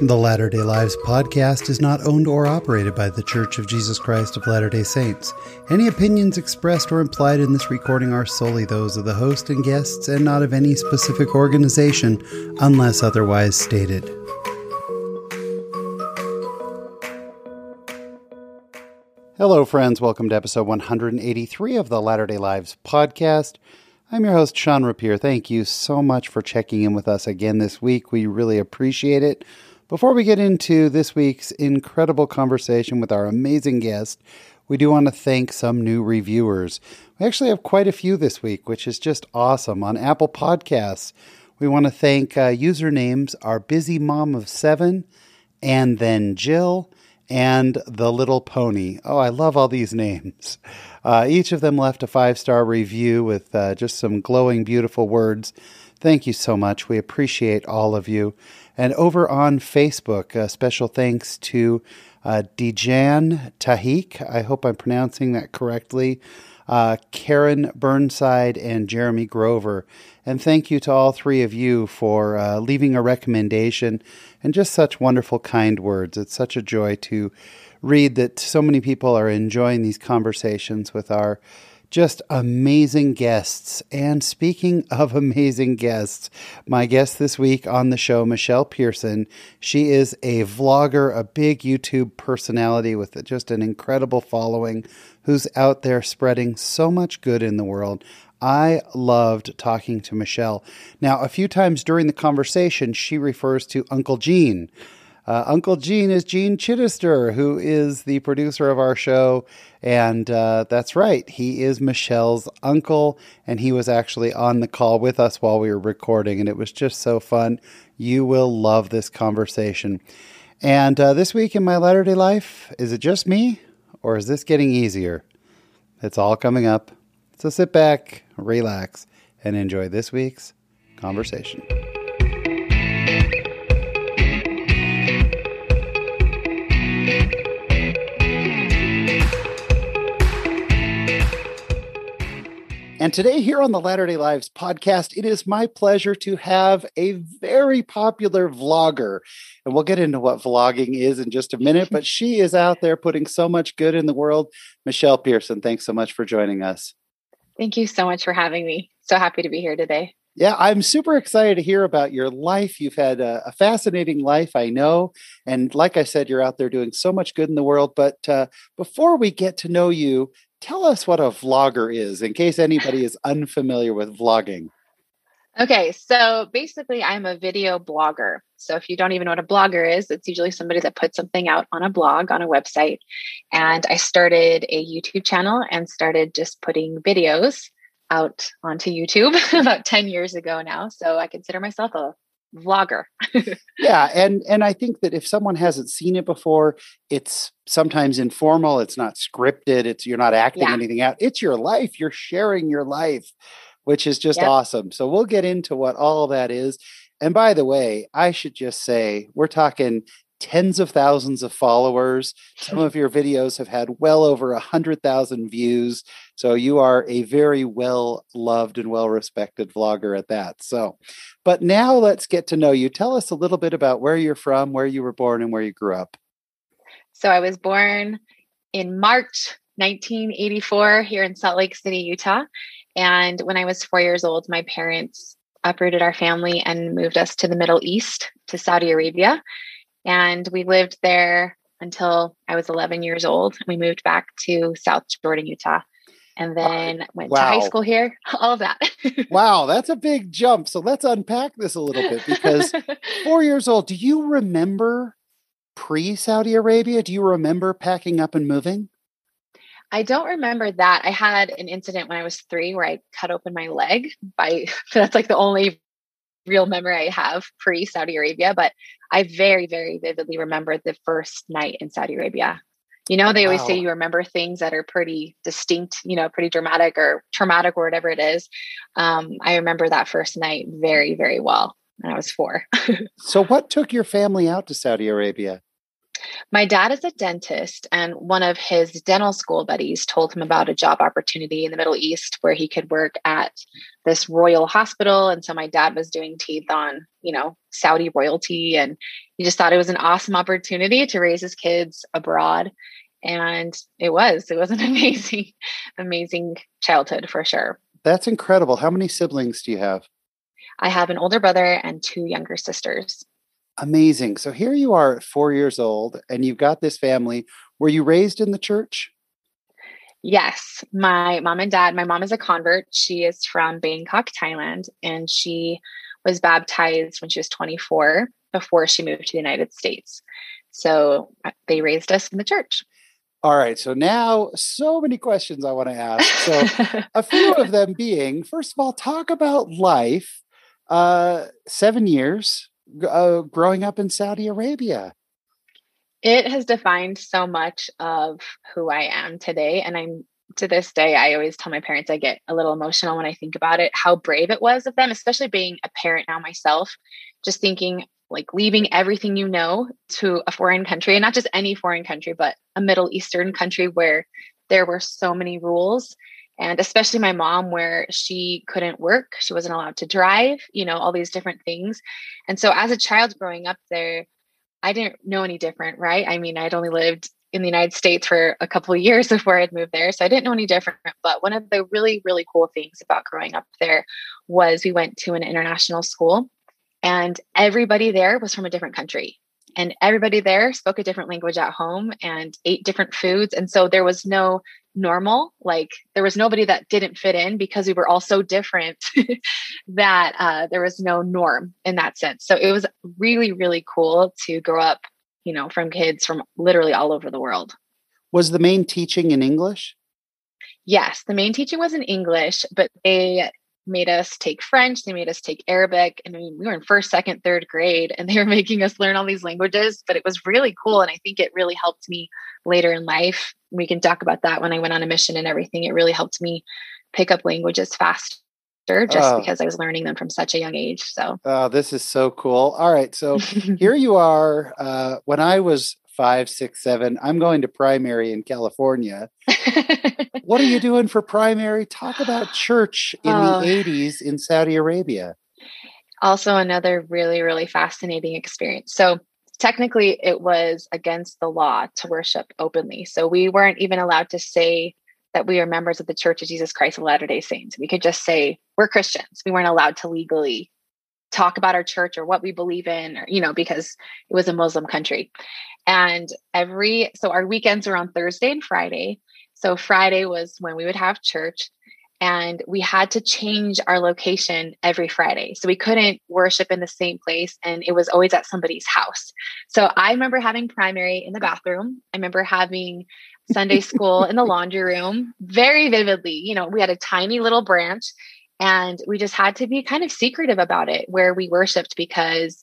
The Latter day Lives podcast is not owned or operated by The Church of Jesus Christ of Latter day Saints. Any opinions expressed or implied in this recording are solely those of the host and guests and not of any specific organization unless otherwise stated. Hello, friends. Welcome to episode 183 of the Latter day Lives podcast. I'm your host, Sean Rapier. Thank you so much for checking in with us again this week. We really appreciate it. Before we get into this week's incredible conversation with our amazing guest, we do want to thank some new reviewers. We actually have quite a few this week, which is just awesome. On Apple Podcasts, we want to thank uh, usernames Our Busy Mom of Seven, and then Jill, and The Little Pony. Oh, I love all these names. Uh, each of them left a five star review with uh, just some glowing, beautiful words. Thank you so much. We appreciate all of you. And over on Facebook, special thanks to uh, Dijan Tahik. I hope I'm pronouncing that correctly. Uh, Karen Burnside and Jeremy Grover. And thank you to all three of you for uh, leaving a recommendation and just such wonderful, kind words. It's such a joy to read that so many people are enjoying these conversations with our just amazing guests. And speaking of amazing guests, my guest this week on the show, Michelle Pearson, she is a vlogger, a big YouTube personality with just an incredible following who's out there spreading so much good in the world. I loved talking to Michelle. Now, a few times during the conversation, she refers to Uncle Gene. Uh, Uncle Gene is Gene Chittister, who is the producer of our show. And uh, that's right, he is Michelle's uncle. And he was actually on the call with us while we were recording. And it was just so fun. You will love this conversation. And uh, this week in my Latter day life, is it just me or is this getting easier? It's all coming up. So sit back, relax, and enjoy this week's conversation. And today, here on the Latter day Lives podcast, it is my pleasure to have a very popular vlogger. And we'll get into what vlogging is in just a minute, but she is out there putting so much good in the world. Michelle Pearson, thanks so much for joining us. Thank you so much for having me. So happy to be here today. Yeah, I'm super excited to hear about your life. You've had a, a, fascinating life, I know. And like I said, you're out there doing so much good in the world. But uh, before we get to know you, tell us what a vlogger is in case anybody is unfamiliar with vlogging. Okay, so basically, I'm a video blogger. So if you don't even know what a blogger is, it's usually somebody that puts something out on a blog, on a website. And I started a YouTube channel and started just putting videos out onto YouTube about 10 years ago now. So I consider myself a vlogger. yeah, and and I think that if someone hasn't seen it before, it's sometimes informal, it's not scripted, it's you're not acting yeah. anything out. It's your life, you're sharing your life, which is just yep. awesome. So we'll get into what all that is. And by the way, I should just say we're talking tens of thousands of followers. Some of your videos have had well over a hundred thousand views. So you are a very well loved and well respected vlogger at that. So, but now let's get to know you. Tell us a little bit about where you're from, where you were born, and where you grew up. So I was born in March 1984 here in Salt Lake City, Utah. And when I was four years old, my parents uprooted our family and moved us to the Middle East, to Saudi Arabia. And we lived there until I was 11 years old. We moved back to South Jordan, Utah, and then went wow. to high school here, all of that. wow, that's a big jump. So let's unpack this a little bit because four years old, do you remember pre Saudi Arabia? Do you remember packing up and moving? I don't remember that. I had an incident when I was three where I cut open my leg by that's like the only real memory I have pre Saudi Arabia, but I very, very vividly remember the first night in Saudi Arabia. You know, they always wow. say you remember things that are pretty distinct, you know, pretty dramatic or traumatic or whatever it is. Um, I remember that first night very, very well when I was four. so, what took your family out to Saudi Arabia? My dad is a dentist, and one of his dental school buddies told him about a job opportunity in the Middle East where he could work at this royal hospital. And so my dad was doing teeth on, you know, Saudi royalty. And he just thought it was an awesome opportunity to raise his kids abroad. And it was, it was an amazing, amazing childhood for sure. That's incredible. How many siblings do you have? I have an older brother and two younger sisters. Amazing. So here you are at four years old, and you've got this family. Were you raised in the church? Yes, my mom and dad. My mom is a convert. She is from Bangkok, Thailand, and she was baptized when she was 24 before she moved to the United States. So uh, they raised us in the church. All right. So now, so many questions I want to ask. So, a few of them being first of all, talk about life. Uh, seven years uh, growing up in Saudi Arabia. It has defined so much of who I am today. And I'm to this day, I always tell my parents I get a little emotional when I think about it, how brave it was of them, especially being a parent now myself, just thinking like leaving everything you know to a foreign country and not just any foreign country, but a Middle Eastern country where there were so many rules. And especially my mom, where she couldn't work, she wasn't allowed to drive, you know, all these different things. And so as a child growing up there, I didn't know any different, right? I mean, I'd only lived in the United States for a couple of years before I'd moved there. So I didn't know any different. But one of the really, really cool things about growing up there was we went to an international school and everybody there was from a different country. And everybody there spoke a different language at home and ate different foods. And so there was no normal, like there was nobody that didn't fit in because we were all so different that uh, there was no norm in that sense. So it was really, really cool to grow up, you know, from kids from literally all over the world. Was the main teaching in English? Yes, the main teaching was in English, but they made us take French, they made us take Arabic. I mean, we were in first, second, third grade, and they were making us learn all these languages, but it was really cool. And I think it really helped me later in life. We can talk about that when I went on a mission and everything. It really helped me pick up languages faster just oh. because I was learning them from such a young age. So, oh, this is so cool. All right. So, here you are. Uh, when I was five, six, seven. I'm going to primary in California. what are you doing for primary? Talk about church in uh, the 80s in Saudi Arabia. Also, another really, really fascinating experience. So, technically, it was against the law to worship openly. So, we weren't even allowed to say that we are members of the Church of Jesus Christ of Latter day Saints. We could just say we're Christians. We weren't allowed to legally talk about our church or what we believe in or you know because it was a muslim country. And every so our weekends were on thursday and friday. So friday was when we would have church and we had to change our location every friday. So we couldn't worship in the same place and it was always at somebody's house. So i remember having primary in the bathroom. I remember having sunday school in the laundry room very vividly. You know we had a tiny little branch and we just had to be kind of secretive about it where we worshiped because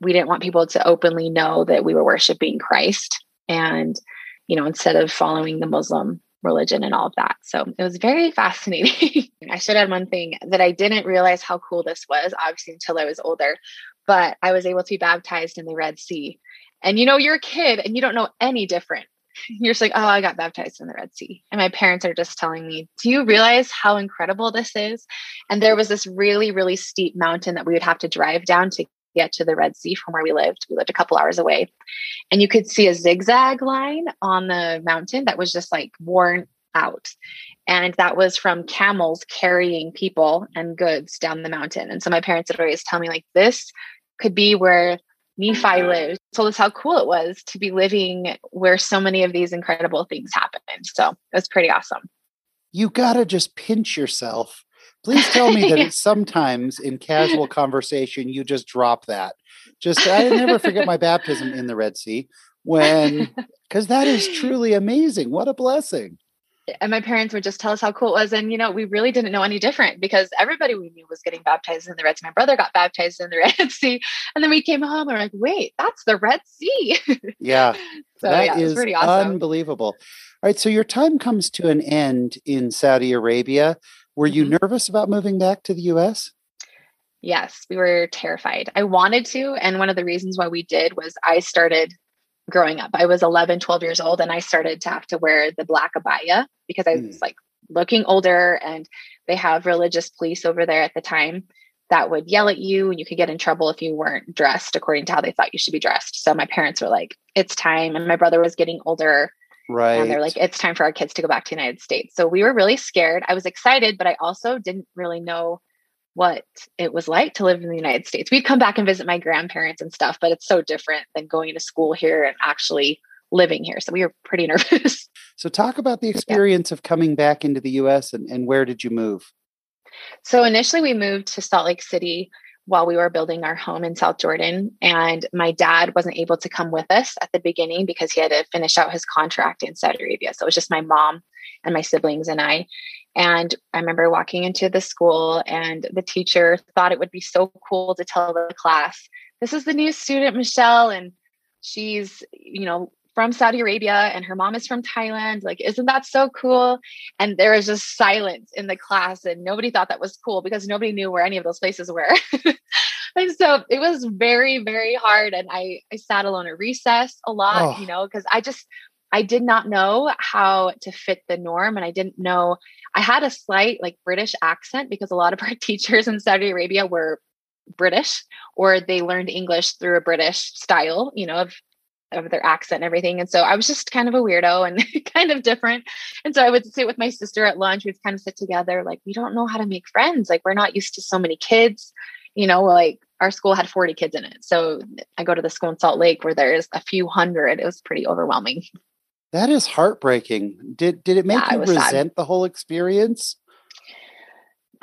we didn't want people to openly know that we were worshiping Christ and, you know, instead of following the Muslim religion and all of that. So it was very fascinating. I should add one thing that I didn't realize how cool this was, obviously, until I was older, but I was able to be baptized in the Red Sea. And you know, you're a kid and you don't know any different you're just like, oh, I got baptized in the Red Sea. And my parents are just telling me, do you realize how incredible this is? And there was this really, really steep mountain that we would have to drive down to get to the Red Sea from where we lived. We lived a couple hours away. And you could see a zigzag line on the mountain that was just like worn out. And that was from camels carrying people and goods down the mountain. And so my parents would always tell me, like, this could be where Nephi lived. Told us how cool it was to be living where so many of these incredible things happened. So it was pretty awesome. You got to just pinch yourself. Please tell me that sometimes in casual conversation you just drop that. Just I never forget my baptism in the Red Sea when because that is truly amazing. What a blessing and my parents would just tell us how cool it was. And, you know, we really didn't know any different because everybody we knew was getting baptized in the Red Sea. My brother got baptized in the Red Sea. And then we came home and we're like, wait, that's the Red Sea. Yeah. so, that yeah, is pretty awesome. unbelievable. All right. So your time comes to an end in Saudi Arabia. Were you mm-hmm. nervous about moving back to the US? Yes, we were terrified. I wanted to. And one of the reasons why we did was I started growing up. I was 11, 12 years old, and I started to have to wear the black abaya because I was mm. like looking older, and they have religious police over there at the time that would yell at you and you could get in trouble if you weren't dressed according to how they thought you should be dressed. So my parents were like, it's time. And my brother was getting older. Right. And they're like, it's time for our kids to go back to the United States. So we were really scared. I was excited, but I also didn't really know what it was like to live in the United States. We'd come back and visit my grandparents and stuff, but it's so different than going to school here and actually living here. So we were pretty nervous. So talk about the experience yeah. of coming back into the US and, and where did you move? So initially we moved to Salt Lake City while we were building our home in South Jordan. And my dad wasn't able to come with us at the beginning because he had to finish out his contract in Saudi Arabia. So it was just my mom and my siblings and I. And I remember walking into the school, and the teacher thought it would be so cool to tell the class, This is the new student, Michelle. And she's, you know, from Saudi Arabia and her mom is from Thailand. Like, isn't that so cool? And there was just silence in the class, and nobody thought that was cool because nobody knew where any of those places were. and so it was very, very hard. And I, I sat alone at recess a lot, oh. you know, because I just, I did not know how to fit the norm. And I didn't know, I had a slight like British accent because a lot of our teachers in Saudi Arabia were British or they learned English through a British style, you know, of of their accent and everything. And so I was just kind of a weirdo and kind of different. And so I would sit with my sister at lunch. We'd kind of sit together, like, we don't know how to make friends. Like, we're not used to so many kids. You know, like our school had 40 kids in it. So I go to the school in Salt Lake where there's a few hundred. It was pretty overwhelming. That is heartbreaking. Did did it make yeah, you resent sad. the whole experience?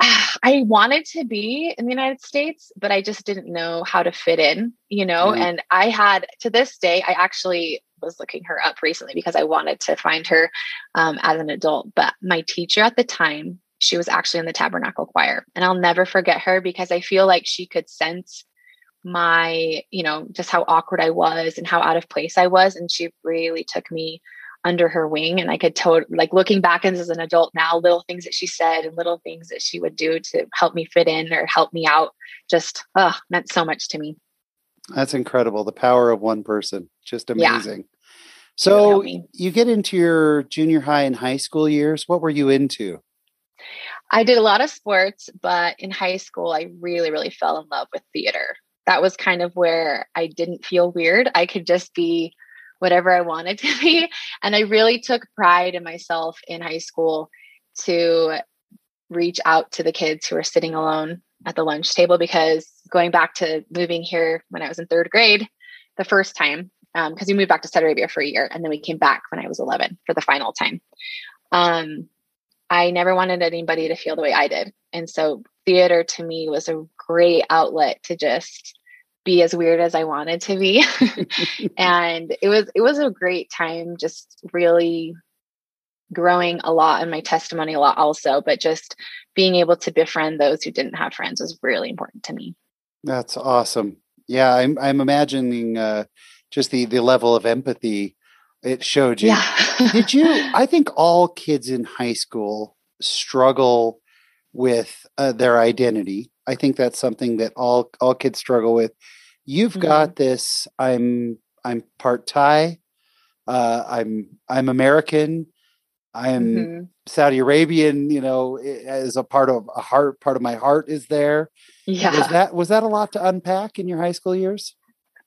I wanted to be in the United States, but I just didn't know how to fit in, you know. Mm-hmm. And I had to this day, I actually was looking her up recently because I wanted to find her um, as an adult. But my teacher at the time, she was actually in the Tabernacle Choir, and I'll never forget her because I feel like she could sense my, you know, just how awkward I was and how out of place I was, and she really took me under her wing and i could totally like looking back as an adult now little things that she said and little things that she would do to help me fit in or help me out just uh meant so much to me. That's incredible the power of one person just amazing. Yeah. so you get into your junior high and high school years what were you into? I did a lot of sports but in high school i really really fell in love with theater. That was kind of where i didn't feel weird. I could just be whatever I wanted to be. And I really took pride in myself in high school to reach out to the kids who were sitting alone at the lunch table because going back to moving here when I was in third grade, the first time, because um, we moved back to Saudi Arabia for a year and then we came back when I was 11 for the final time. Um, I never wanted anybody to feel the way I did. And so theater to me was a great outlet to just be as weird as I wanted to be. and it was it was a great time just really growing a lot in my testimony a lot also, but just being able to befriend those who didn't have friends was really important to me. That's awesome. Yeah, I'm I'm imagining uh, just the the level of empathy it showed you. Yeah. Did you I think all kids in high school struggle with uh, their identity I think that's something that all all kids struggle with. You've mm-hmm. got this. I'm I'm part Thai. Uh, I'm I'm American. I'm mm-hmm. Saudi Arabian. You know, as a part of a heart, part of my heart is there. Yeah. Was that was that a lot to unpack in your high school years?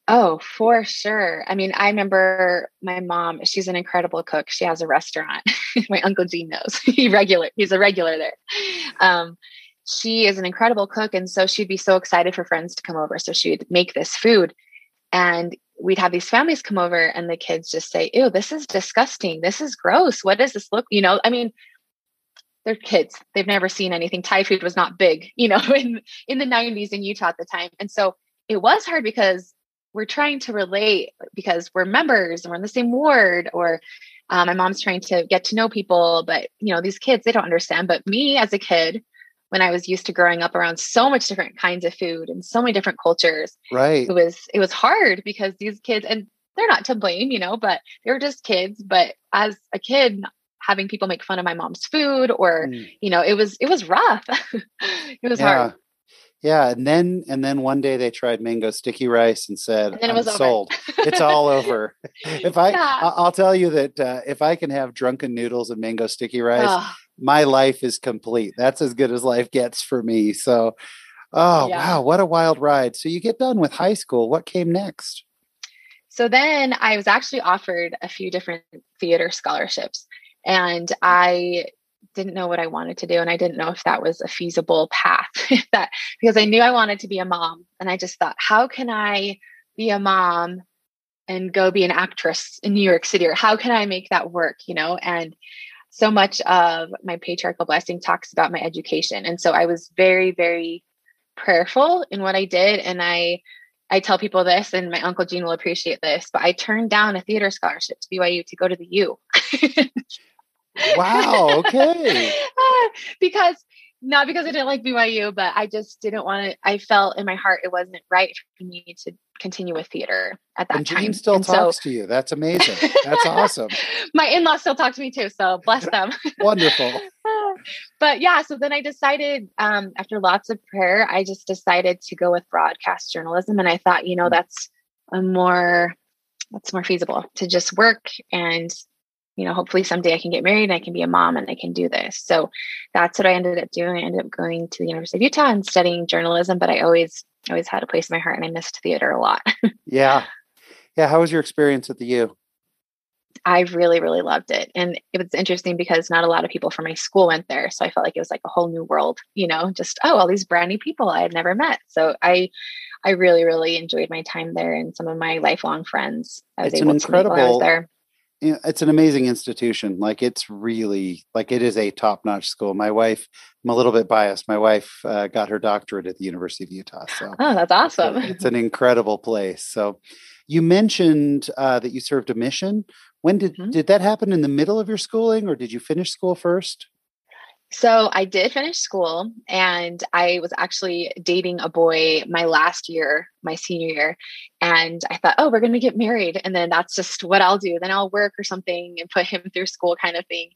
Oh, for sure. I mean, I remember my mom, she's an incredible cook. She has a restaurant. my uncle Gene knows. he regular, he's a regular there. Um, she is an incredible cook. And so she'd be so excited for friends to come over. So she'd make this food. And we'd have these families come over and the kids just say, Ew, this is disgusting. This is gross. What does this look? You know, I mean, they're kids. They've never seen anything. Thai food was not big, you know, in in the 90s in Utah at the time. And so it was hard because we're trying to relate because we're members and we're in the same ward or um, my mom's trying to get to know people but you know these kids they don't understand but me as a kid when I was used to growing up around so much different kinds of food and so many different cultures. Right. It was it was hard because these kids and they're not to blame, you know, but they were just kids. But as a kid, having people make fun of my mom's food or mm. you know, it was it was rough. it was yeah. hard. Yeah, and then and then one day they tried mango sticky rice and said, And it "I'm over." sold. it's all over." if I, Yeah. I'll tell you that uh, if I can have drunken noodles and mango sticky rice, Ugh. my life is complete. That's as good as life gets for me. So, oh Yeah. wow, what a wild ride! So you get done with high school. What came next? So then I was actually offered a few different theater scholarships and I didn't know what I wanted to do and I didn't know if that was a feasible path that because I knew I wanted to be a mom and I just thought how can I be a mom and go be an actress in New York City or how can I make that work you know and so much of my patriarchal blessing talks about my education and so I was very very prayerful in what I did and I I tell people this, and my uncle Gene will appreciate this, but I turned down a theater scholarship to BYU to go to the U. Wow. Okay. because not because I didn't like BYU, but I just didn't want to. I felt in my heart it wasn't right for me to continue with theater at that and time. Still And so- talks to you. That's amazing. That's awesome. my in-laws still talk to me too, so bless them. Wonderful. but yeah, so then I decided um, after lots of prayer, I just decided to go with broadcast journalism, and I thought, you know, that's a more that's more feasible to just work and you know hopefully someday i can get married and i can be a mom and i can do this so that's what i ended up doing i ended up going to the university of utah and studying journalism but i always always had a place in my heart and i missed theater a lot Yeah. Yeah. How was your experience at the U? I really, really loved it. And it was interesting because not a lot of people from my school went there. So I felt like it was like a whole new world, you know, just, oh, all these brand new people I had never met. So I, I really, really enjoyed my time there and some of my lifelong friends. I was It's an able to meet while I was there. It's an amazing institution. Like it's really like it is a top notch school. My wife, I'm a little bit biased. My wife uh, got her doctorate at the University of Utah, so Oh, that's it's a- awesome. it's an incredible place. So, you mentioned uh, that you served a mission. When did Mhm. did that happen in the middle of your schooling, or did you finish school first? So I did finish school and I was actually dating a boy my last year, my senior year. And I thought, oh, we're going to get married. And then that's just what I'll do. Then I'll work or something and put him through school kind of thing.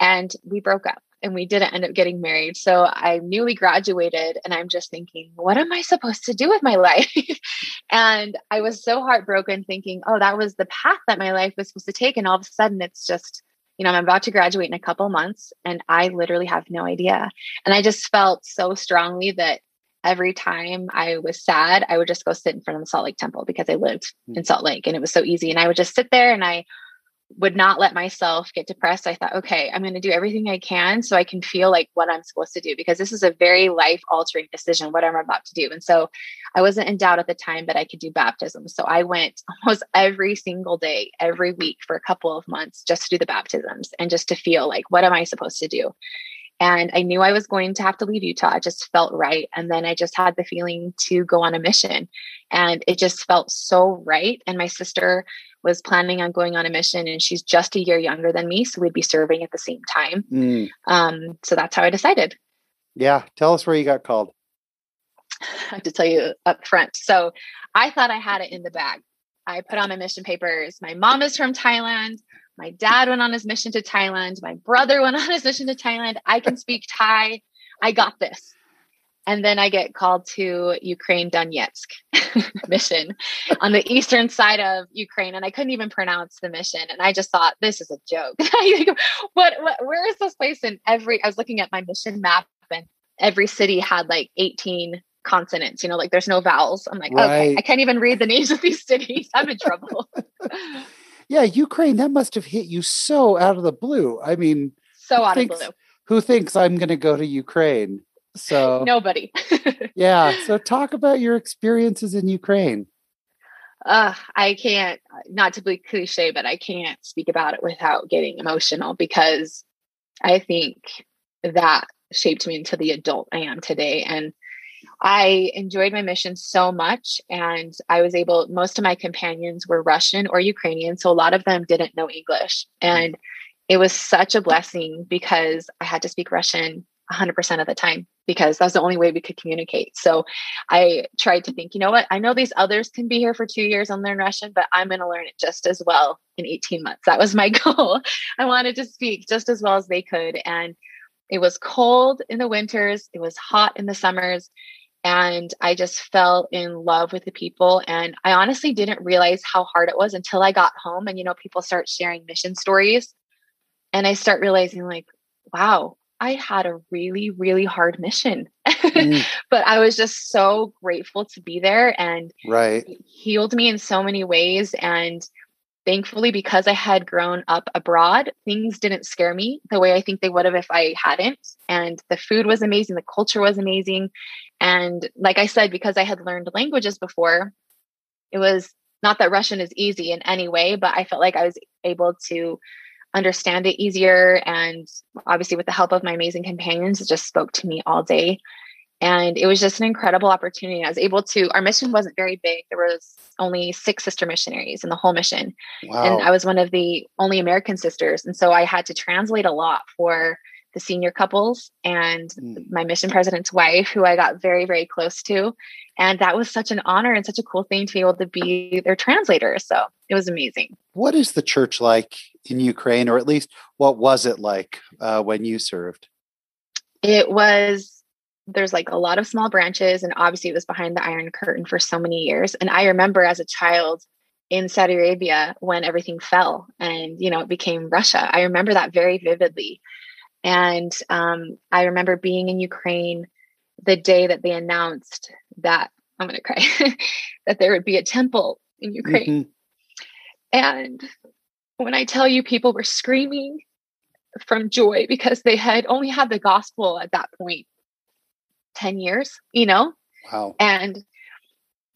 And we broke up and we didn't end up getting married. So I newly graduated and I'm just thinking, what am I supposed to do with my life? and I was so heartbroken thinking, oh, that was the path that my life was supposed to take. And all of a sudden it's just, you know, I'm about to graduate in a couple months and I literally have no idea. And I just felt so strongly that every time I was sad, I would just go sit in front of the Salt Lake Temple because I lived hmm. in Salt Lake and it was so easy. And I would just sit there and I would not let myself get depressed. I thought, okay, I'm going to do everything I can so I can feel like what I'm supposed to do because this is a very life altering decision, what I'm about to do. And so I wasn't endowed at the time that I could do baptism. So I went almost every single day, every week for a couple of months just to do the baptisms and just to feel like, what am I supposed to do? And I knew I was going to have to leave Utah. It just felt right. And then I just had the feeling to go on a mission. And it just felt so right. And my sister was planning on going on a mission, and she's just a year younger than me. So we'd be serving at the same time. Mm, Um, so that's how I decided. yeah, tell us where you got called. I have to tell you up front. So I thought I had it in the bag. I put on my mission papers. My mom is from Thailand. My dad went on his mission to Thailand. My brother went on his mission to Thailand. I can speak Thai. I got this. And then I get called to Ukraine Donetsk mission on the eastern side of Ukraine. And I couldn't even pronounce the mission. And I just thought, this is a joke. what, what, where is this place? And every, I was looking at my mission map and every city had like 18 consonants, you know, like there's no vowels. I'm like, okay, I can't even read the names of these cities. I'm in trouble. Yeah, Ukraine. That must have hit you so out of the blue. I mean, so out of blue. who thinks I'm going to go to Ukraine? So Nobody. yeah. So talk about your experiences in Ukraine. uh, I can't, not to be cliche, but I can't speak about it without getting emotional because I think that shaped me into the adult I am today. And I enjoyed my mission so much. And I was able, most of my companions were Russian or Ukrainian. So a lot of them didn't know English. And it was such a blessing because I had to speak Russian 100% of the time because that's the only way we could communicate. So I tried to think, you know what? I know these others can be here for two years and learn Russian, but I'm going to learn it just as well in 18 months. That was my goal. I wanted to speak just as well as they could. And it was cold in the winters, it was hot in the summers. and I just fell in love with the people. And I honestly didn't realize how hard it was until I got home. And, you know, people start sharing mission stories. And I start realizing, like, wow, I had a really, really hard mission. Mm. but I was just so grateful to be there and right. healed me in so many ways. And thankfully, because I had grown up abroad, things didn't scare me the way I think they would have if I hadn't. And the food was amazing, the culture was amazing. And like I said, because I had learned languages before, it was not that Russian is easy in any way, but I felt like I was able to understand it easier. And obviously, with the help of my amazing companions, it just spoke to me all day. And it was just an incredible opportunity. I was able to, our mission wasn't very big. There was only six sister missionaries in the whole mission. Wow. And I was one of the only American sisters. And so I had to translate a lot for the senior couples and mm. my mission president's wife, who I got very, very close to. And that was such an honor and such a cool thing to be able to be their translator. So it was amazing. What is the church like in Ukraine, or at least what was it like uh, when you served? It was there's like a lot of small branches and obviously it was behind the iron curtain for so many years and i remember as a child in saudi arabia when everything fell and you know it became russia i remember that very vividly and um, i remember being in ukraine the day that they announced that i'm going to cry that there would be a temple in ukraine mm-hmm. and when i tell you people were screaming from joy because they had only had the gospel at that point 10 years, you know? Wow. And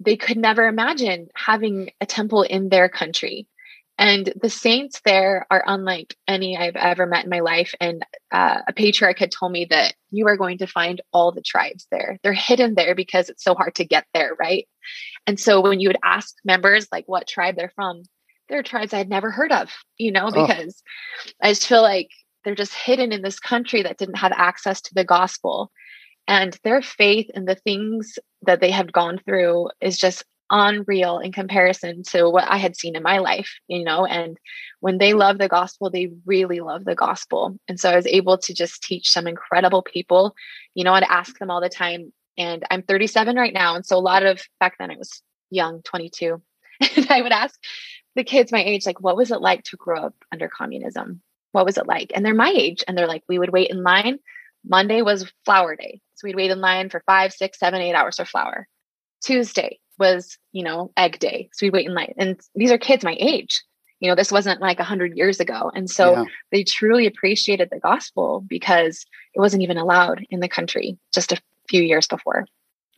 they could never imagine having a temple in their country. And the saints there are unlike any I've ever met in my life. And uh, a patriarch had told me that you are going to find all the tribes there. They're hidden there because it's so hard to get there, right? And so when you would ask members like what tribe they're from, there are tribes I had never heard of, you know, oh. because oh. I just feel like they're just hidden in this country that didn't have access to the gospel and their faith and the things that they have gone through is just unreal in comparison to what I had seen in my life, you know. And when they love the gospel, they really love the gospel. And so I was able to just teach some incredible people, you know, I'd ask them all the time. And I'm 37 right now. And so a lot of back then I was young, 22. and I would ask the kids my age, like, what was it like to grow up under communism? What was it like? And they're my age. And they're like, we would wait in line. Monday was flower day. So we'd wait in line for five, six, seven, eight hours for flour. Tuesday was, you know, egg day. So we'd wait in line. And these are kids my age. You know, this wasn't like a hundred years ago. And so yeah. they truly appreciated the gospel because it wasn't even allowed in the country just a few years before.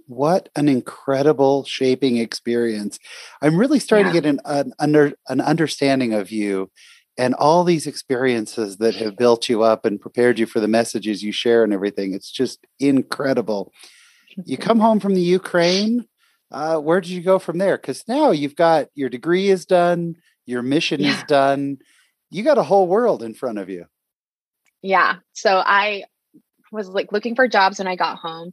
What an incredible shaping experience. I'm really starting yeah. to get an, an under an understanding of you and all these experiences that have built you up and prepared you for the messages you share and everything it's just incredible you come home from the ukraine uh, where did you go from there because now you've got your degree is done your mission yeah. is done you got a whole world in front of you yeah so i was like looking for jobs when i got home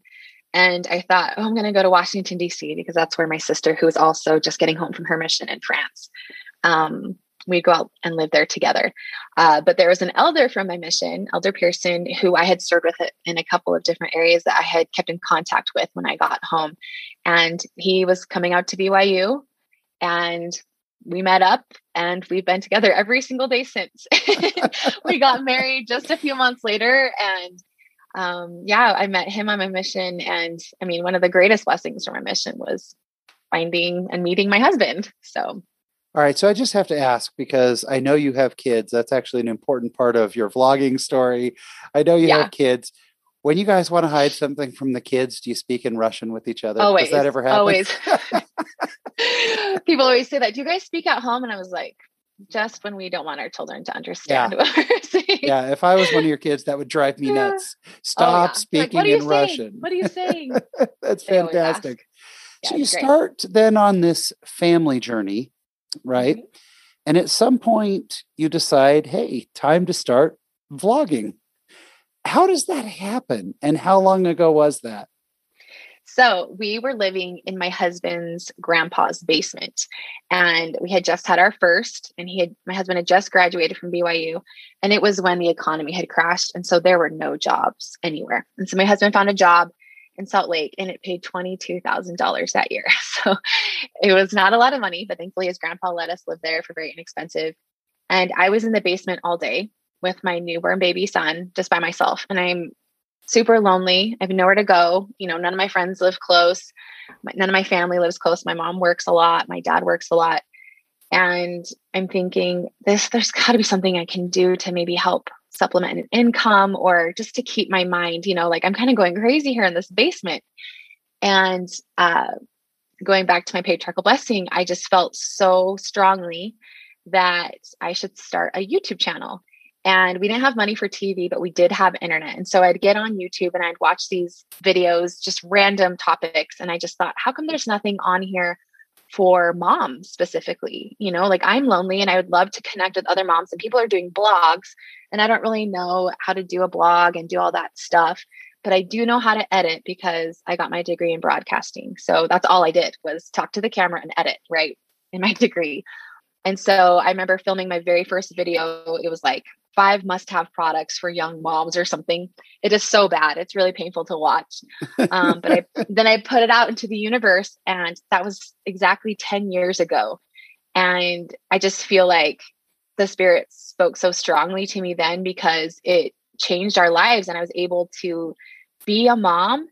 and i thought oh i'm going to go to washington d.c because that's where my sister who was also just getting home from her mission in france um, we'd go out and live there together. Uh, but there was an elder from my mission, Elder Pearson, who I had served with in a couple of different areas that I had kept in contact with when I got home. And he was coming out to BYU and we met up and we've been together every single day since. we got married just a few months later and um, yeah, I met him on my mission. And I mean, one of the greatest blessings from my mission was finding and meeting my husband. So all right, so I just have to ask because I know you have kids. That's actually an important part of your vlogging story. I know you yeah. have kids. When you guys want to hide something from the kids, do you speak in Russian with each other? Always. Does that ever happen? Always. People always say that. Do you guys speak at home? And I was like, just when we don't want our children to understand yeah. what we're saying. Yeah, if I was one of your kids, that would drive me yeah. nuts. Stop oh, yeah. speaking like, in saying? Russian. What are you saying? That's fantastic. so you start then on this family journey right? Mm-hmm. And at some point, you decide, hey, time to start vlogging. How does that happen? And how long ago was that? So we were living in my husband's grandpa's basement, and we had just had our first. And he had my husband had just graduated from BYU, and it was when the economy had crashed, and so there were no jobs anywhere. And so my husband found a job in Salt Lake and it paid $22,000 that year. So it was not a lot of money, but thankfully his grandpa let us live there for very inexpensive. And I was in the basement all day with my newborn baby son just by myself. And I'm super lonely. I have nowhere to go. You know, none of my friends live close. None of my family lives close. My mom works a lot. My dad works a lot. And I'm thinking this, there's got to be something I can do to maybe help supplement an income or just to keep my mind, you know, like I'm kind of going crazy here in this basement. And uh, going back to my patriarchal blessing, I just felt so strongly that I should start a YouTube channel. And we didn't have money for TV, but we did have internet. And so I'd get on YouTube and I'd watch these videos, just random topics. And I just thought, how come there's nothing on here for moms specifically? You know, like I'm lonely and I would love to connect with other moms, and people are doing blogs. And I don't really know how to do a blog and do all that stuff. But I do know how to edit because I got my degree in broadcasting. So that's all I did was talk to the camera and edit, right? In my degree. And so I remember filming my very first video. It was like five must have products for young moms or something. It is so bad. It's really painful to watch. Um, but I, then I put it out into the universe, and that was exactly 10 years ago. And I just feel like the spirit spoke so strongly to me then because it changed our lives. And I was able to be a mom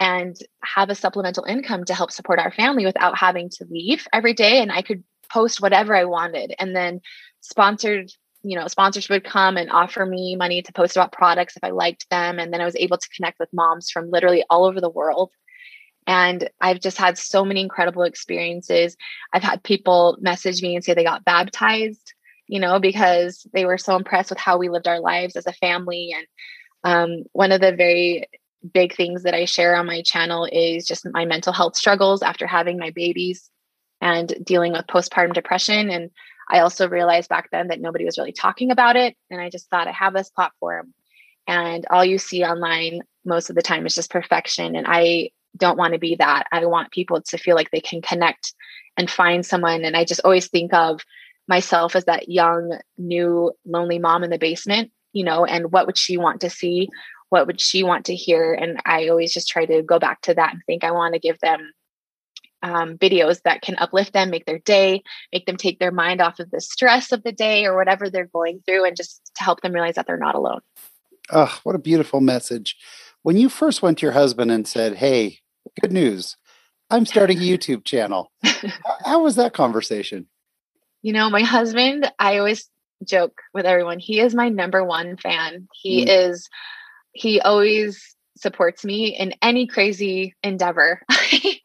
and have a supplemental income to help support our family without having to leave every day. And I could post whatever I wanted. And then sponsored you know, sponsors would come and offer me money to post about products if I liked them. And then I was able to connect with moms from literally all over the world. And I've just had so many incredible experiences. I've had people message me and say they got baptized, you know, because they were so impressed with how we lived our lives as a family. And um, one of the very big things that I share on my channel is just my mental health struggles after having my babies and dealing with postpartum depression. And I also realized back then that nobody was really talking about it. And I just thought I have this platform and all you see online most of the time is just perfection. And I don't want to be that. I want people to feel like they can connect and find someone. And I just always think of myself as that young, new, lonely mom in the basement, you know, and what would she want to see? What would she want to hear? And I always just try to go back to that and think I want to give them um, videos that can uplift them, make their day, make them take their mind off of the stress of the day or whatever they're going through, and just to help them realize that they're not alone. Oh, what a beautiful message. When you first went to your husband and said, Hey, good news, I'm starting a YouTube channel, how was that conversation? You know, my husband, I always joke with everyone, he is my number one fan. He mm. is, he always supports me in any crazy endeavor.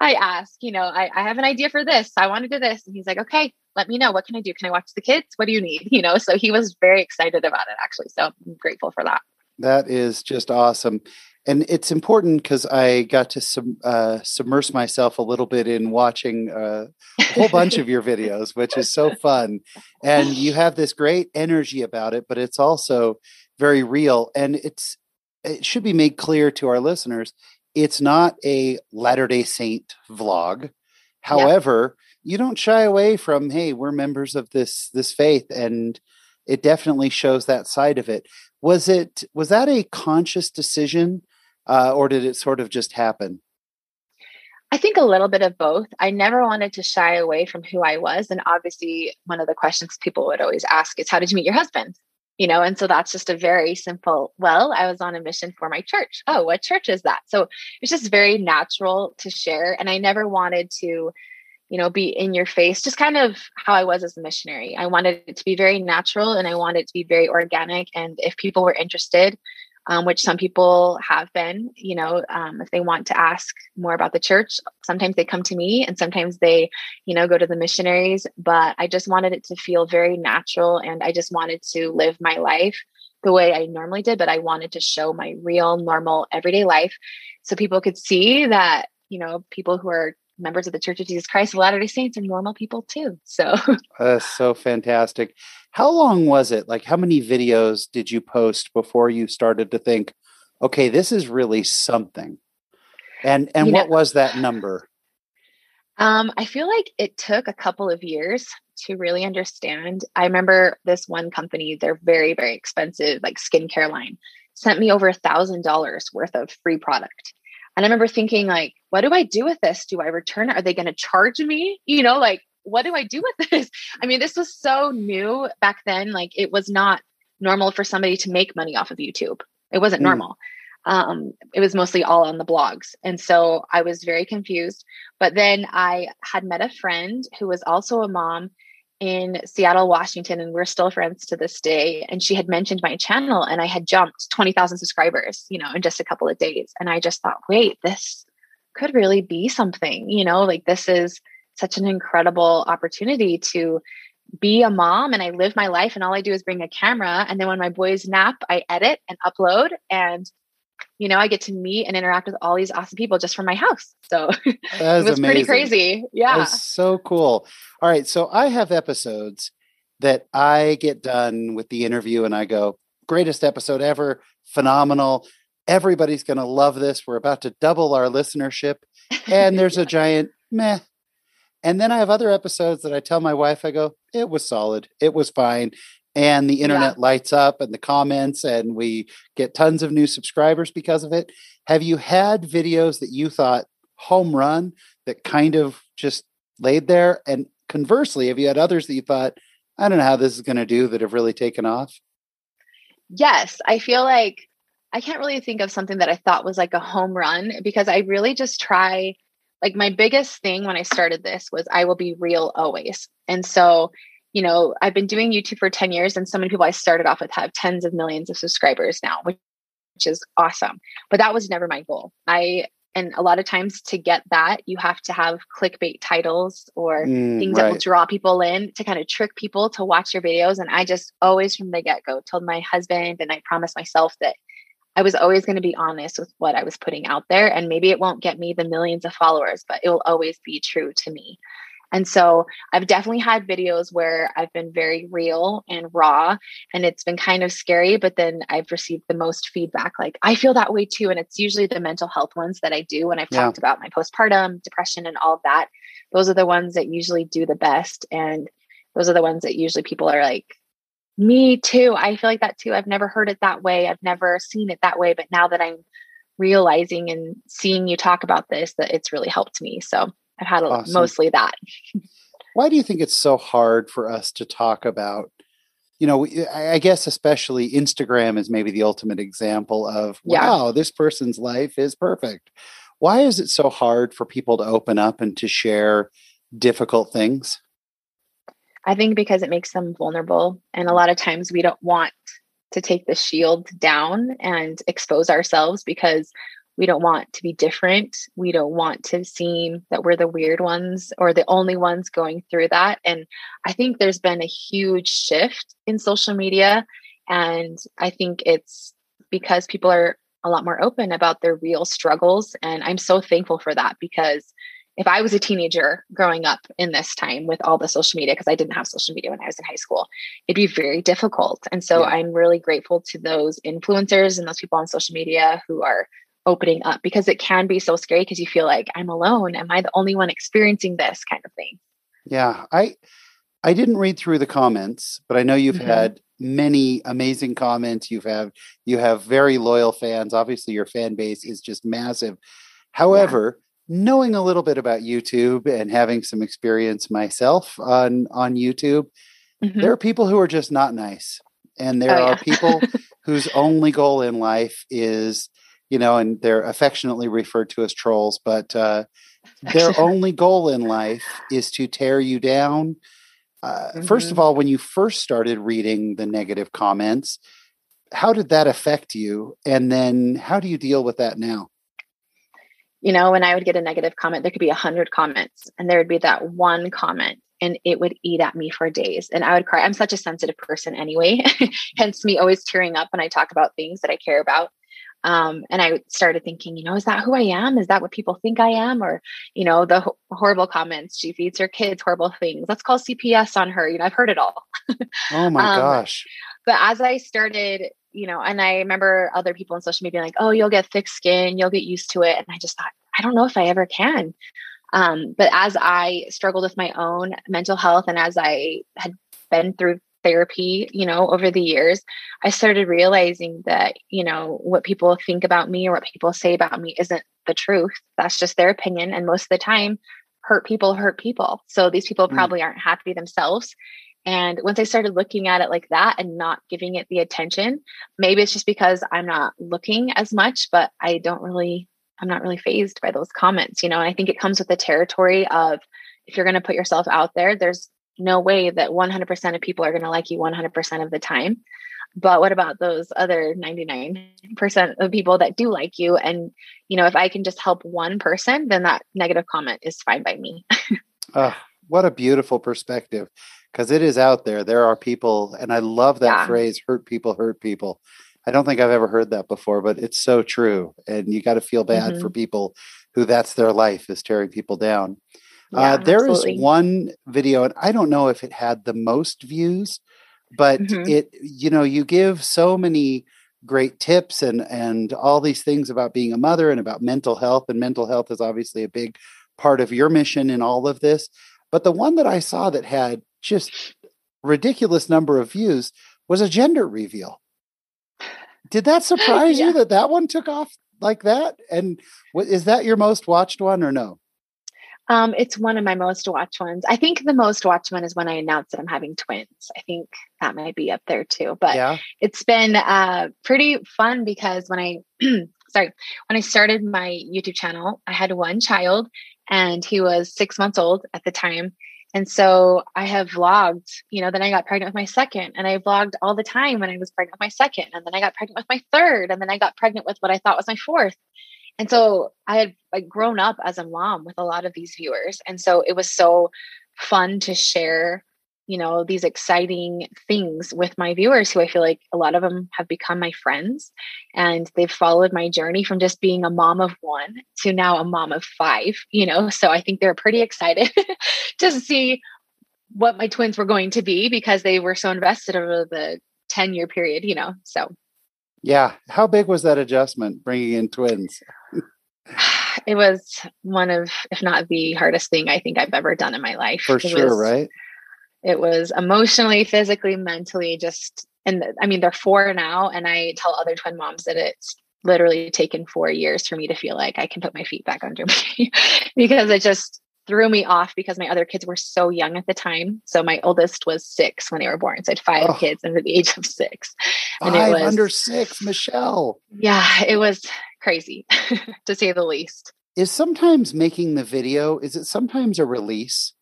I ask, you know, I, I have an idea for this. I want to do this. And he's like, okay, let me know. What can I do? Can I watch the kids? What do you need? You know, so he was very excited about it actually. So I'm grateful for that. That is just awesome. And it's important because I got to sub, uh, submerse myself a little bit in watching uh, a whole bunch of your videos, which is so fun. And you have this great energy about it, but it's also very real. And it's it should be made clear to our listeners it's not a Latter day Saint vlog. However, yeah. you don't shy away from, hey, we're members of this this faith, and it definitely shows that side of it. Was it was that a conscious decision, uh, or did it sort of just happen? I think a little bit of both. I never wanted to shy away from who I was. And obviously, one of the questions people would always ask is, How did you meet your husband? You know and so that's just a very simple well i was on a mission for my church. Oh what church is that? So it's just very natural to share and i never wanted to you know be in your face just kind of how i was as a missionary. I wanted it to be very natural and i wanted it to be very organic and if people were interested um, which some people have been. You know, um, if they want to ask more about the church, sometimes they come to me and sometimes they, you know, go to the missionaries. But I just wanted it to feel very natural and I just wanted to live my life the way I normally did, but I wanted to show my real, normal, everyday life so people could see that, you know, people who are members of the Church of Jesus Christ of Latter day Saints are normal people too. So that's so fantastic. How long was it? Like, how many videos did you post before you started to think, okay, this is really something? And and you what know, was that number? Um, I feel like it took a couple of years to really understand. I remember this one company; they're very, very expensive, like skincare line, sent me over a thousand dollars worth of free product And I remember thinking, like, what do I do with this? Do I return it? Are they going to charge me? You know, like, what do I do with this? I mean, this was so new back then. Like, it was not normal for somebody to make money off of YouTube. It wasn't mm. normal. Um, it was mostly all on the blogs. And so I was very confused. But then I had met a friend who was also a mom in Seattle, Washington, and we're still friends to this day. And she had mentioned my channel, and I had jumped 20,000 subscribers, you know, in just a couple of days. And I just thought, wait, this could really be something, you know, like this is such an incredible opportunity to be a mom and I live my life and all I do is bring a camera and then when my boys nap I edit and upload and you know I get to meet and interact with all these awesome people just from my house. So it was amazing. pretty crazy. Yeah. so cool. All right, so I have episodes that I get done with the interview and I go greatest episode ever, phenomenal. Everybody's going to love this. We're about to double our listenership and there's a giant meh and then I have other episodes that I tell my wife, I go, it was solid, it was fine. And the internet yeah. lights up and the comments, and we get tons of new subscribers because of it. Have you had videos that you thought home run that kind of just laid there? And conversely, have you had others that you thought, I don't know how this is going to do that have really taken off? Yes. I feel like I can't really think of something that I thought was like a home run because I really just try like my biggest thing when I started this was I will be real always. And so, you know, I've been doing YouTube for 10 years and so many people I started off with have tens of millions of subscribers now, which, which is awesome. But that was never my goal. I and a lot of times to get that, you have to have clickbait titles or mm, things right. that will draw people in to kind of trick people to watch your videos. And I just always from the get go told my husband and I promised myself that I was always going to be honest with what I was putting out there. And maybe it won't get me the millions of followers, but it will always be true to me. And so I've definitely had videos where I've been very real and raw, and it's been kind of scary, but then I've received the most feedback. Like, I feel that way too. And it's usually the mental health ones that I do when I've yeah. talked about my postpartum depression and all of that. Those are the ones that usually do the best. And those are the ones that usually people are like, me too. I feel like that too. I've never heard it that way. I've never seen it that way. But now that I'm realizing and seeing you talk about this, that it's really helped me. So I've had awesome. mostly that. Why do you think it's so hard for us to talk about? You know, I guess especially Instagram is maybe the ultimate example of wow, this person's life is perfect. Why is it so hard for people to open up and to share difficult things? I think because it makes them vulnerable. And a lot of times we don't want to take the shield down and expose ourselves because we don't want to be different. We don't want to seem that we're the weird ones or the only ones going through that. And I think there's been a huge shift in social media. And I think it's because people are a lot more open about their real struggles. And I'm so thankful for that because if I was a teenager growing up in this time with all the social media, because I didn't have social media when I was in high school, it'd be very difficult. And so yeah. I'm really grateful to those influencers and those people on social media who are opening up because it can be so scary because you feel like I'm alone. Am I the only one experiencing this kind of thing? Yeah. I I didn't read through the comments, but I know you've mm-hmm. had many amazing comments. You've have you have very loyal fans. Obviously, your fan base is just massive. However, yeah knowing a little bit about YouTube and having some experience myself on on YouTube, mm-hmm. there are people who are just not nice, and there oh, are people whose only goal in life is, you know, and they're affectionately referred to as trolls, but uh, their only goal in life is to tear you down. Uh, mm-hmm. First of mm-hmm. all, when you first started reading the negative comments, how did that affect you? And then how do you deal with that now? you know, when I would get a negative comment, there could be a hundred comments and there would be that one comment and it would eat at me for days and I would cry. I'm such a sensitive person anyway, hence me always tearing up when I talk about things that I care about. Um, and I started thinking, you know, is that who I am? Is that what people think I am? Or, you know, the ho- horrible comments, she feeds her kids horrible things. Let's call CPS on her. You know, I've heard it all. oh my um, gosh. But as I started you know, and I remember other people on social media like, oh, you'll get thick skin, you'll get used to it. And I just thought, I don't know if I ever can. Um, but as I struggled with my own mental health and as I had been through therapy, you know, over the years, I started realizing that, you know, what people think about me or what people say about me isn't the truth. That's just their opinion. And most of the time, hurt people hurt people. So these people mm. probably aren't happy themselves. And once I started looking at it like that and not giving it the attention, maybe it's just because I'm not looking as much, but I don't really, I'm not really fazed by those comments, you know. And I think it comes with the territory of if you're going to put yourself out there, there's no way that 100% of people are going to like you 100% of the time. But what about those other 99% of people that do like you? And, you know, if I can just help one person, then that negative comment is fine by me. oh, what a beautiful perspective. Because it is out there. There are people, and I love that yeah. phrase hurt people, hurt people. I don't think I've ever heard that before, but it's so true. And you got to feel bad mm-hmm. for people who that's their life is tearing people down. Uh, yeah, uh, there absolutely. is one video, and I don't know if it had the most views, but mm-hmm. it, you know, you give so many great tips and and all these things about being a mother and about mental health, and mental health is obviously a big part of your mission in all of this. But the one that I saw that had just ridiculous number of views was a gender reveal. Did that surprise yeah. you that that one took off like that? And is that your most watched one or no? Um, it's one of my most watched ones. I think the most watched one is when I announced that I'm having twins. I think that might be up there too. But yeah. it's been uh, pretty fun because when I sorry when I started my YouTube channel, I had one child and he was six months old at the time. And so I have vlogged, you know, then I got pregnant with my second and I vlogged all the time when I was pregnant with my second. And then I got pregnant with my third. And then I got pregnant with what I thought was my fourth. And so I had like grown up as a mom with a lot of these viewers. And so it was so fun to share, you know, these exciting things with my viewers who I feel like a lot of them have become my friends and they've followed my journey from just being a mom of one to now a mom of five, you know. So I think they're pretty excited to see what my twins were going to be because they were so invested over the 10 year period, you know. So yeah. How big was that adjustment bringing in twins? it was one of, if not the hardest thing I think I've ever done in my life. For it sure, was, right? It was emotionally, physically, mentally, just, and I mean, they're four now. And I tell other twin moms that it's literally taken four years for me to feel like I can put my feet back under me because it just, threw me off because my other kids were so young at the time. So my oldest was six when they were born. So I had five oh. kids under the age of six. And five it was under six, Michelle. Yeah, it was crazy to say the least. Is sometimes making the video, is it sometimes a release?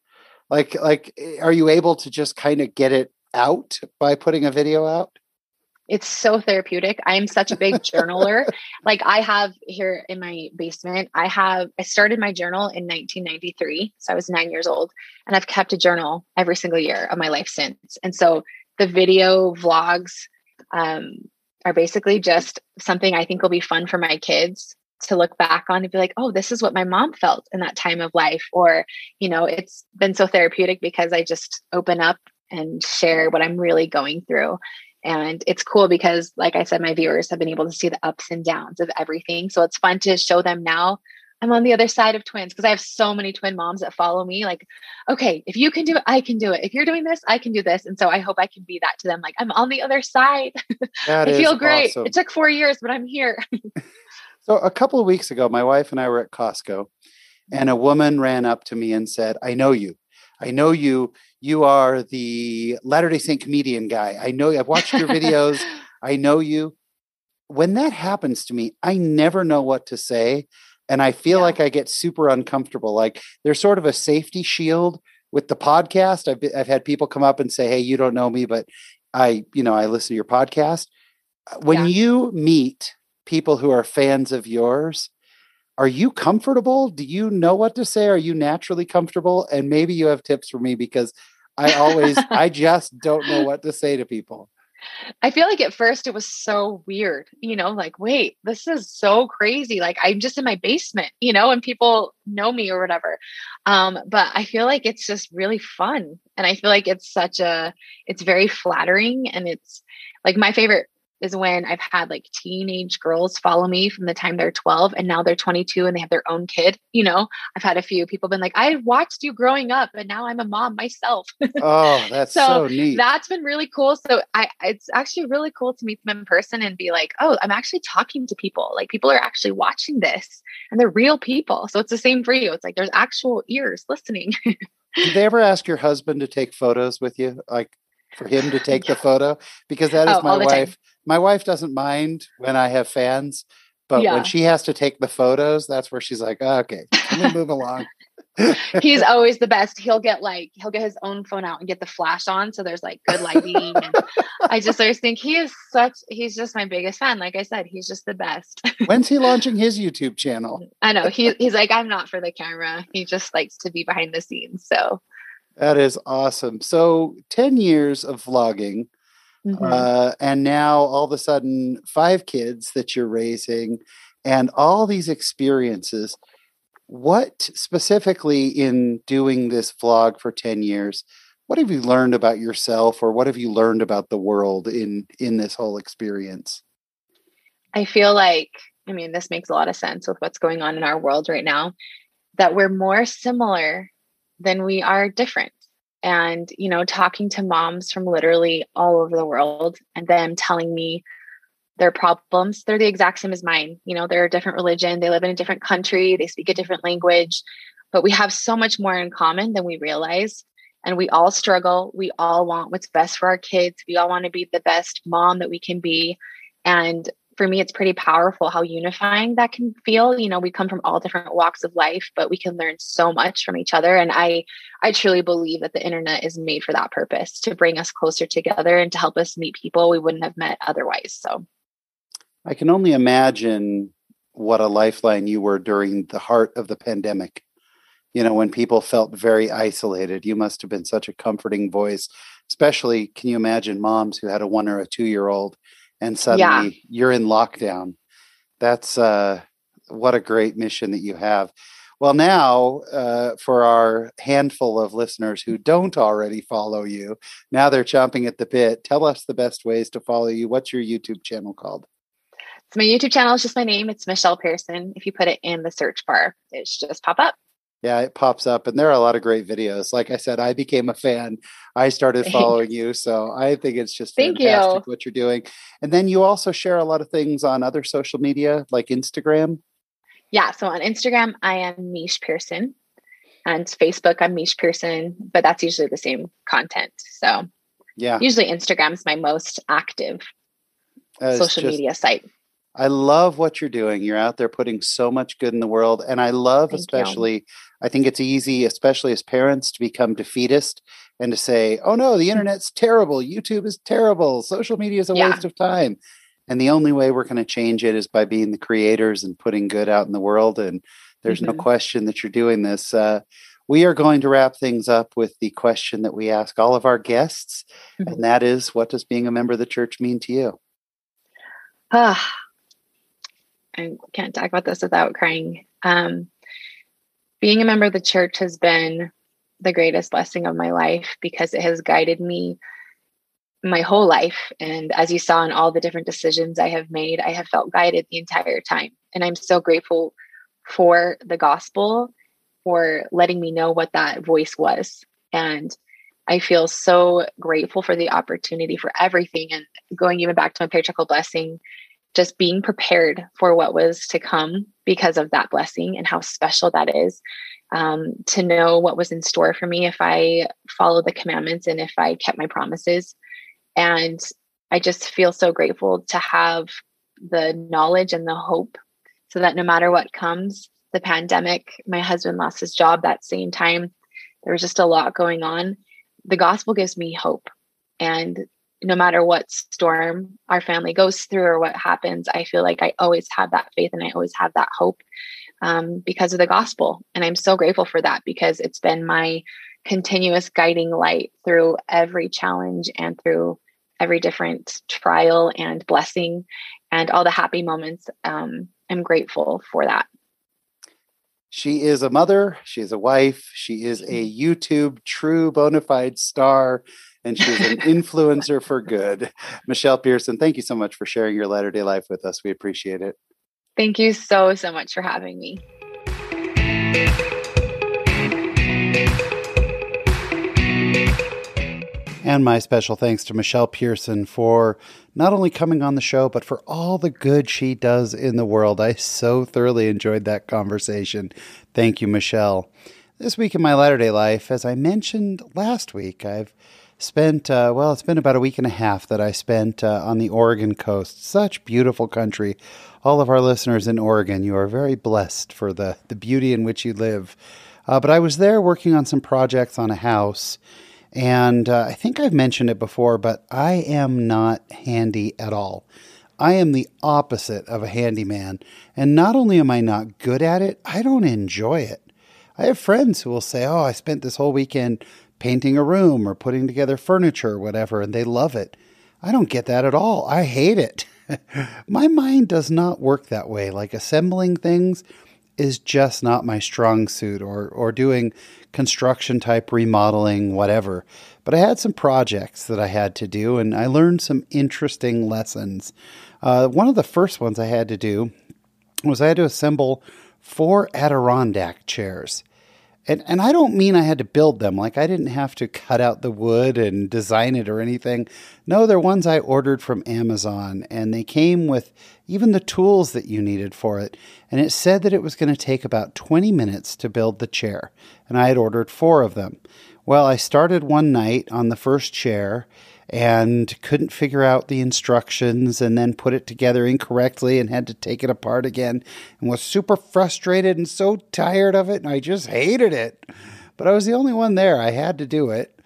Like like eh, are you able to just kind of get it out by putting a video out? It's so therapeutic. I'm such a big journaler. Like I have here in my basement, I have I started my journal in 1993, so I was 9 years old, and I've kept a journal every single year of my life since. And so the video vlogs um, are basically just something I think will be fun for my kids to look back on and be like, oh, this is what my mom felt in that time of life. Or, you know, it's been so therapeutic because I just open up and share what I'm really going through. And it's cool because, like I said, my viewers have been able to see the ups and downs of everything. So it's fun to show them now I'm on the other side of twins because I have so many twin moms that follow me. Like, okay, if you can do it, I can do it. If you're doing this, I can do this. And so I hope I can be that to them. Like, I'm on the other side. I feel great. Awesome. It took four years, but I'm here. so a couple of weeks ago, my wife and I were at Costco, and a woman ran up to me and said, I know you. I know you you are the Latter day Saint comedian guy. I know I've watched your videos. I know you. When that happens to me, I never know what to say. And I feel yeah. like I get super uncomfortable. Like there's sort of a safety shield with the podcast. I've, I've had people come up and say, Hey, you don't know me, but I, you know, I listen to your podcast. When yeah. you meet people who are fans of yours, are you comfortable? Do you know what to say? Are you naturally comfortable? And maybe you have tips for me because I always, I just don't know what to say to people. I feel like at first it was so weird, you know, like, wait, this is so crazy. Like, I'm just in my basement, you know, and people know me or whatever. Um, but I feel like it's just really fun. And I feel like it's such a, it's very flattering. And it's like my favorite is when I've had like teenage girls follow me from the time they're 12 and now they're 22 and they have their own kid. You know, I've had a few people been like, I watched you growing up and now I'm a mom myself. Oh, that's so, so, neat. That's been really cool. So I it's actually really cool to meet them in person and be like, oh, I'm actually talking to people. Like people are actually watching this and they're real people. So it's the same for you. It's like there's actual ears listening. Did they ever ask your husband to take photos with you? Like for him to take the photo? Because that is oh, my wife. Time. My wife doesn't mind when I have fans, but yeah. when she has to take the photos, that's where she's like, oh, okay, let me move along. he's always the best. He'll get like he'll get his own phone out and get the flash on, so there's like good lighting. and I just always think he is such. He's just my biggest fan. Like I said, he's just the best. When's he launching his YouTube channel? I know he, he's like I'm not for the camera. He just likes to be behind the scenes. So that is awesome. So ten years of vlogging. Mm-hmm. Uh, and now all of a sudden, five kids that you're raising, and all these experiences what specifically in doing this vlog for 10 years what have you learned about yourself or what have you learned about the world in in this whole experience i feel like i mean this makes a lot of sense with what's going on in our world right now that we're more similar than we are different. And you know talking to moms from literally all over the world and them telling me their problems they're the exact same as mine. You know they're a different religion. They live in a different country. They speak a different language. But we have so much more in common than we realize. And we all struggle. We all want what's best for our kids. We all want to be the best mom that we can be. And for me it's pretty powerful how unifying that can feel you know we come from all different walks of life but we can learn so much from each other and i i truly believe that the internet is made for that purpose to bring us closer together and to help us meet people we wouldn't have met otherwise so I can only imagine what a lifeline you were during the heart of the pandemic. You know, when people felt very isolated, you must have been such a comforting voice. Especially, can you imagine moms who had a one or a two year old and suddenly yeah. you're in lockdown? That's uh, what a great mission that you have. Well, now uh, for our handful of listeners who don't already follow you, now they're chomping at the bit. Tell us the best ways to follow you. What's your YouTube channel called? So my YouTube channel is just my name. It's Michelle Pearson. If you put it in the search bar, it should just pop up. Yeah, it pops up, and there are a lot of great videos. Like I said, I became a fan. I started following you, so I think it's just Thank fantastic you. what you're doing. And then you also share a lot of things on other social media, like Instagram. Yeah, so on Instagram, I am Mish Pearson, and Facebook, I'm Mish Pearson, but that's usually the same content. So yeah, usually Instagram's my most active social just, media site. I love what you're doing. You're out there putting so much good in the world. And I love, Thank especially, you. I think it's easy, especially as parents, to become defeatist and to say, oh no, the mm. internet's terrible. YouTube is terrible. Social media is a yeah. waste of time. And the only way we're going to change it is by being the creators and putting good out in the world. And there's mm-hmm. no question that you're doing this. Uh, we are going to wrap things up with the question that we ask all of our guests. Mm-hmm. And that is, what does being a member of the church mean to you? Ah, I can't talk about this without crying. Um, being a member of the church has been the greatest blessing of my life because it has guided me my whole life. And as you saw in all the different decisions I have made, I have felt guided the entire time. And I'm so grateful for the gospel for letting me know what that voice was. And I feel so grateful for the opportunity for everything. And going even back to my patriarchal blessing, just being prepared for what was to come because of that blessing and how special that is. Um, to know what was in store for me if I followed the commandments and if I kept my promises. And I just feel so grateful to have the knowledge and the hope so that no matter what comes, the pandemic, my husband lost his job that same time. There was just a lot going on. The gospel gives me hope. And no matter what storm our family goes through or what happens, I feel like I always have that faith and I always have that hope um, because of the gospel. And I'm so grateful for that because it's been my continuous guiding light through every challenge and through every different trial and blessing and all the happy moments. Um, I'm grateful for that. She is a mother, she is a wife, she is a. YouTube true bona fide star and she's an influencer for good. Michelle Pearson, thank you so much for sharing your latter day life with us. We appreciate it. Thank you so, so much for having me. And my special thanks to Michelle Pearson for not only coming on the show, but for all the good she does in the world. I so thoroughly enjoyed that conversation. Thank you, Michelle. This week in my latter day life, as I mentioned last week, I've spent, uh, well, it's been about a week and a half that I spent uh, on the Oregon coast. Such beautiful country. All of our listeners in Oregon, you are very blessed for the, the beauty in which you live. Uh, but I was there working on some projects on a house and uh, I think I've mentioned it before, but I am not handy at all. I am the opposite of a handyman. And not only am I not good at it, I don't enjoy it. I have friends who will say, Oh, I spent this whole weekend painting a room or putting together furniture or whatever, and they love it. I don't get that at all. I hate it. my mind does not work that way. Like assembling things is just not my strong suit or or doing construction type remodeling whatever but i had some projects that i had to do and i learned some interesting lessons uh, one of the first ones i had to do was i had to assemble four adirondack chairs and and I don't mean I had to build them. Like I didn't have to cut out the wood and design it or anything. No, they're ones I ordered from Amazon and they came with even the tools that you needed for it. And it said that it was going to take about 20 minutes to build the chair. And I had ordered 4 of them. Well, I started one night on the first chair and couldn't figure out the instructions and then put it together incorrectly and had to take it apart again and was super frustrated and so tired of it and I just hated it. But I was the only one there. I had to do it.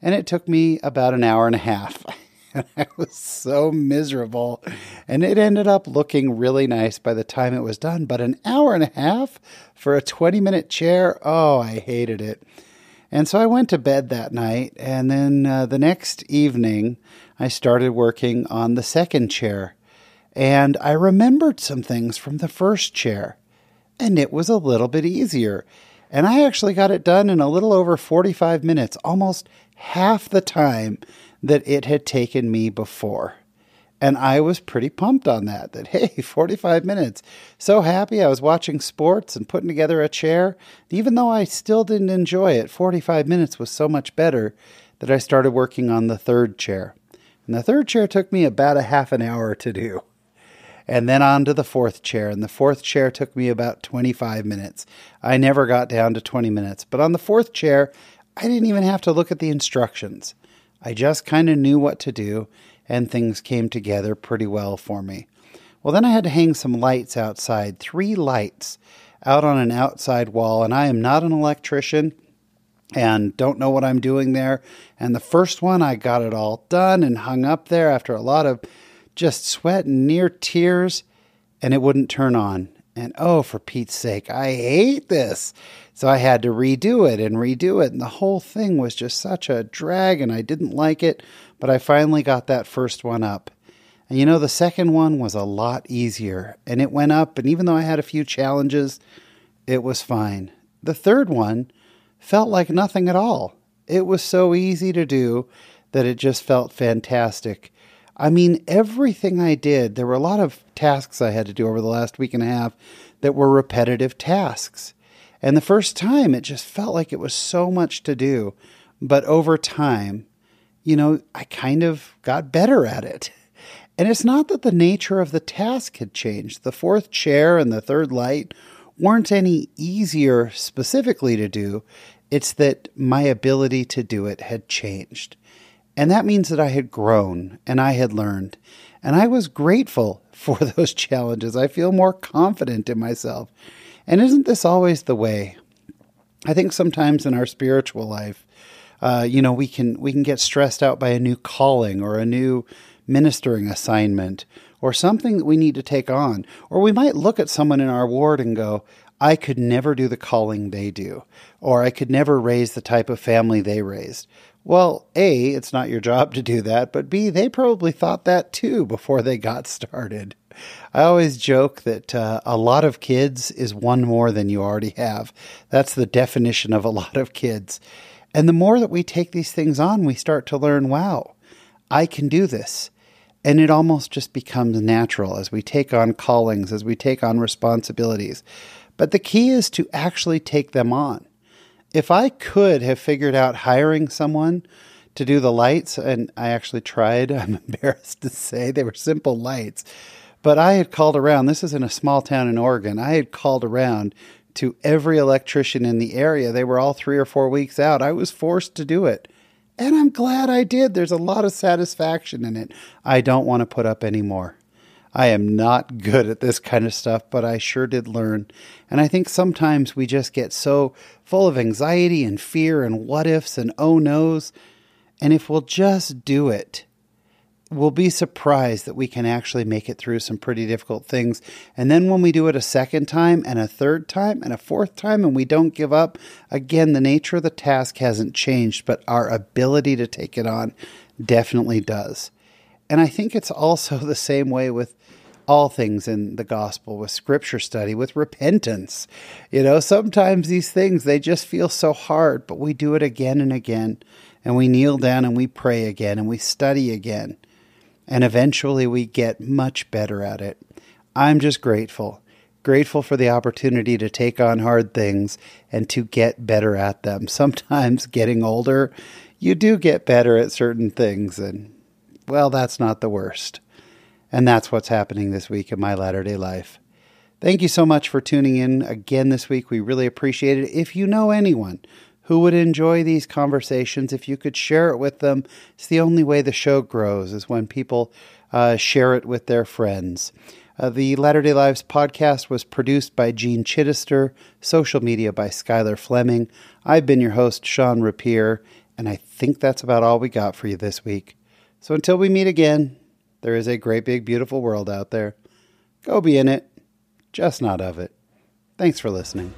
And it took me about an hour and a half. and I was so miserable. And it ended up looking really nice by the time it was done. But an hour and a half for a 20 minute chair, oh, I hated it. And so I went to bed that night, and then uh, the next evening, I started working on the second chair. And I remembered some things from the first chair, and it was a little bit easier. And I actually got it done in a little over 45 minutes, almost half the time that it had taken me before. And I was pretty pumped on that, that, hey, 45 minutes. So happy. I was watching sports and putting together a chair. Even though I still didn't enjoy it, 45 minutes was so much better that I started working on the third chair. And the third chair took me about a half an hour to do. And then on to the fourth chair. And the fourth chair took me about 25 minutes. I never got down to 20 minutes. But on the fourth chair, I didn't even have to look at the instructions. I just kind of knew what to do and things came together pretty well for me. Well, then I had to hang some lights outside, three lights out on an outside wall, and I am not an electrician and don't know what I'm doing there. And the first one, I got it all done and hung up there after a lot of just sweat and near tears, and it wouldn't turn on. And oh, for Pete's sake, I hate this. So I had to redo it and redo it. And the whole thing was just such a drag, and I didn't like it. But I finally got that first one up. And you know, the second one was a lot easier, and it went up. And even though I had a few challenges, it was fine. The third one felt like nothing at all. It was so easy to do that it just felt fantastic. I mean, everything I did, there were a lot of tasks I had to do over the last week and a half that were repetitive tasks. And the first time, it just felt like it was so much to do. But over time, you know, I kind of got better at it. And it's not that the nature of the task had changed. The fourth chair and the third light weren't any easier specifically to do. It's that my ability to do it had changed. And that means that I had grown and I had learned. And I was grateful for those challenges. I feel more confident in myself. And isn't this always the way? I think sometimes in our spiritual life, uh, you know, we can we can get stressed out by a new calling or a new ministering assignment or something that we need to take on. Or we might look at someone in our ward and go, I could never do the calling they do, or I could never raise the type of family they raised. Well, A, it's not your job to do that, but B, they probably thought that too before they got started. I always joke that uh, a lot of kids is one more than you already have. That's the definition of a lot of kids. And the more that we take these things on, we start to learn, wow, I can do this. And it almost just becomes natural as we take on callings, as we take on responsibilities. But the key is to actually take them on. If I could have figured out hiring someone to do the lights, and I actually tried, I'm embarrassed to say they were simple lights, but I had called around. This is in a small town in Oregon. I had called around to every electrician in the area. They were all three or four weeks out. I was forced to do it. And I'm glad I did. There's a lot of satisfaction in it. I don't want to put up any more. I am not good at this kind of stuff, but I sure did learn. And I think sometimes we just get so full of anxiety and fear and what ifs and oh no's. And if we'll just do it, we'll be surprised that we can actually make it through some pretty difficult things. And then when we do it a second time and a third time and a fourth time and we don't give up, again, the nature of the task hasn't changed, but our ability to take it on definitely does. And I think it's also the same way with all things in the gospel with scripture study with repentance you know sometimes these things they just feel so hard but we do it again and again and we kneel down and we pray again and we study again and eventually we get much better at it. I'm just grateful. Grateful for the opportunity to take on hard things and to get better at them. Sometimes getting older, you do get better at certain things, and well, that's not the worst. And that's what's happening this week in my latter day life. Thank you so much for tuning in again this week. We really appreciate it. If you know anyone who would enjoy these conversations if you could share it with them. It's the only way the show grows is when people uh, share it with their friends. Uh, the Latter day Lives podcast was produced by Gene Chittister, social media by Skylar Fleming. I've been your host, Sean Rapier, and I think that's about all we got for you this week. So until we meet again, there is a great, big, beautiful world out there. Go be in it, just not of it. Thanks for listening.